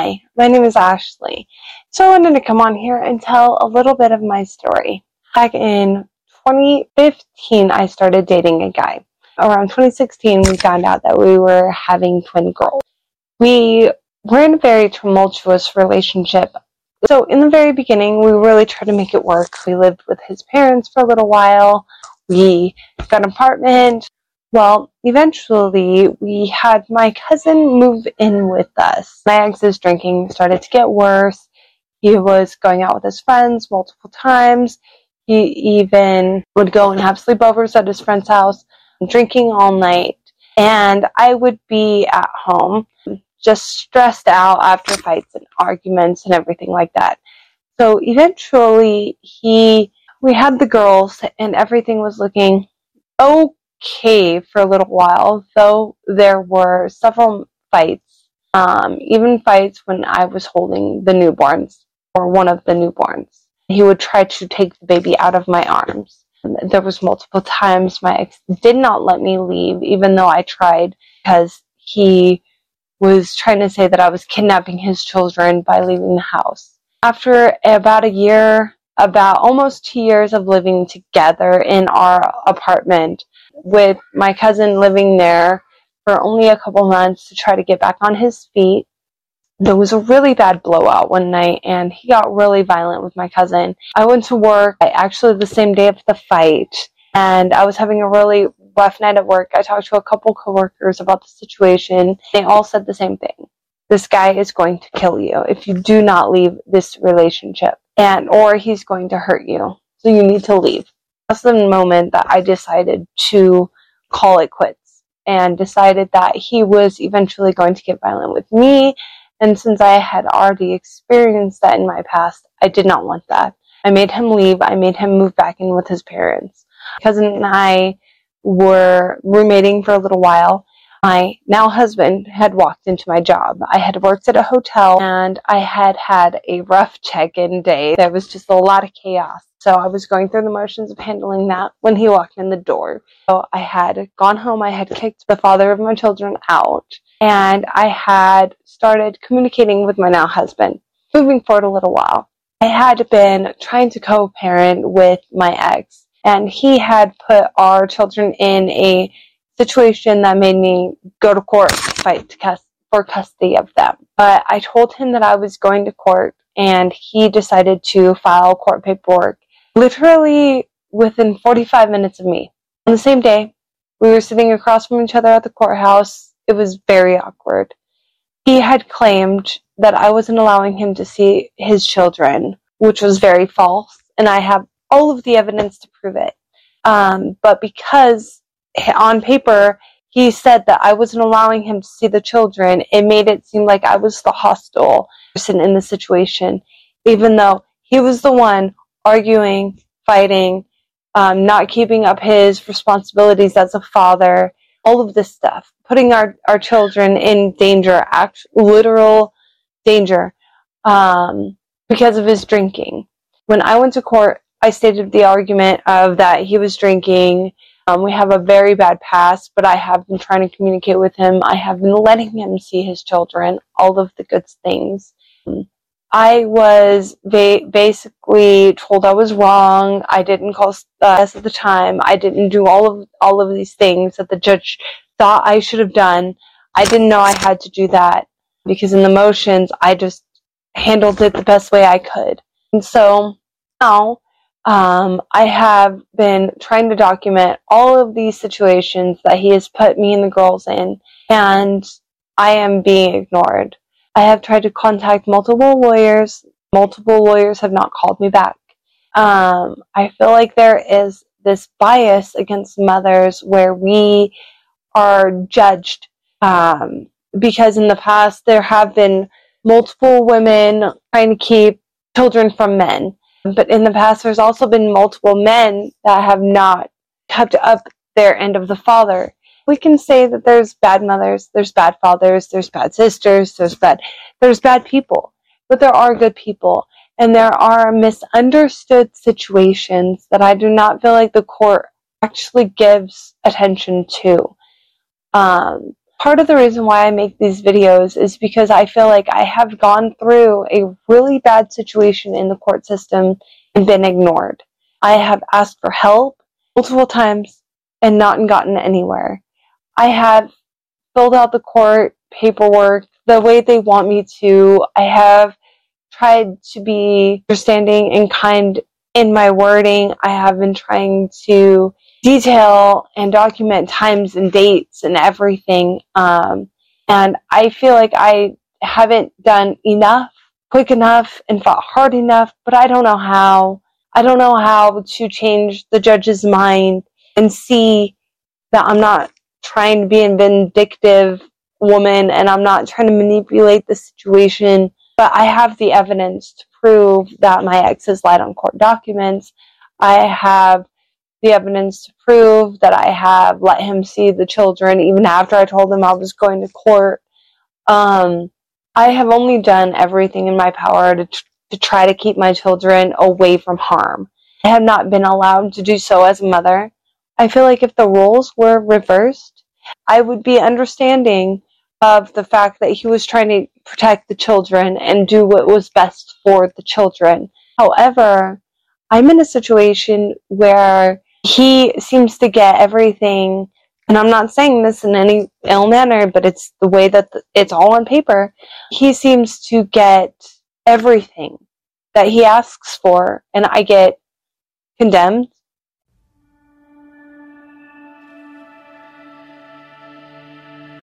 Hi, my name is Ashley. So I wanted to come on here and tell a little bit of my story. Back in 2015, I started dating a guy. Around 2016, we found out that we were having twin girls. We were in a very tumultuous relationship. So in the very beginning, we really tried to make it work. We lived with his parents for a little while. We got an apartment. Well, eventually we had my cousin move in with us. My ex's drinking started to get worse. He was going out with his friends multiple times. He even would go and have sleepovers at his friend's house, drinking all night. And I would be at home just stressed out after fights and arguments and everything like that. So eventually he, we had the girls and everything was looking okay okay for a little while, though there were several fights, um, even fights when I was holding the newborns or one of the newborns. He would try to take the baby out of my arms. There was multiple times my ex did not let me leave, even though I tried, because he was trying to say that I was kidnapping his children by leaving the house. After about a year, about almost two years of living together in our apartment, with my cousin living there for only a couple months to try to get back on his feet. There was a really bad blowout one night and he got really violent with my cousin. I went to work actually the same day of the fight and I was having a really rough night at work. I talked to a couple coworkers about the situation. They all said the same thing. This guy is going to kill you if you do not leave this relationship and or he's going to hurt you. So you need to leave that's the moment that I decided to call it quits and decided that he was eventually going to get violent with me. And since I had already experienced that in my past, I did not want that. I made him leave. I made him move back in with his parents. My cousin and I were roommating for a little while. My now husband had walked into my job. I had worked at a hotel and I had had a rough check in day. There was just a lot of chaos. So I was going through the motions of handling that when he walked in the door. So I had gone home, I had kicked the father of my children out, and I had started communicating with my now husband. Moving forward a little while, I had been trying to co parent with my ex, and he had put our children in a situation that made me go to court to fight to cus- for custody of them. But I told him that I was going to court, and he decided to file court paperwork literally within 45 minutes of me. On the same day, we were sitting across from each other at the courthouse. It was very awkward. He had claimed that I wasn't allowing him to see his children, which was very false, and I have all of the evidence to prove it. Um, but because on paper he said that I wasn't allowing him to see the children, it made it seem like I was the hostile person in the situation, even though he was the one arguing, fighting, um, not keeping up his responsibilities as a father, all of this stuff, putting our, our children in danger, act, literal danger, um, because of his drinking. When I went to court, I stated the argument of that he was drinking. Um, we have a very bad past, but I have been trying to communicate with him. I have been letting him see his children, all of the good things. I was ba- basically told I was wrong. I didn't call us at the time. I didn't do all of all of these things that the judge thought I should have done. I didn't know I had to do that because in the motions I just handled it the best way I could. And so now um, I have been trying to document all of these situations that he has put me and the girls in, and I am being ignored. I have tried to contact multiple lawyers. Multiple lawyers have not called me back. Um, I feel like there is this bias against mothers where we are judged um, because in the past there have been multiple women trying to keep children from men. But in the past, there's also been multiple men that have not kept up their end of the father we can say that there's bad mothers, there's bad fathers, there's bad sisters, there's bad there's bad people, but there are good people and there are misunderstood situations that I do not feel like the court actually gives attention to. Um, part of the reason why I make these videos is because I feel like I have gone through a really bad situation in the court system and been ignored. I have asked for help multiple times and not gotten anywhere. I have filled out the court paperwork the way they want me to. I have tried to be understanding and kind in my wording. I have been trying to detail and document times and dates and everything. Um, and I feel like I haven't done enough, quick enough, and fought hard enough, but I don't know how. I don't know how to change the judge's mind and see that I'm not trying to be a vindictive woman and I'm not trying to manipulate the situation, but I have the evidence to prove that my ex has lied on court documents. I have the evidence to prove that I have let him see the children even after I told him I was going to court. Um, I have only done everything in my power to, tr- to try to keep my children away from harm. I have not been allowed to do so as a mother. I feel like if the roles were reversed, I would be understanding of the fact that he was trying to protect the children and do what was best for the children. However, I'm in a situation where he seems to get everything and I'm not saying this in any ill manner, but it's the way that the, it's all on paper. He seems to get everything that he asks for, and I get condemned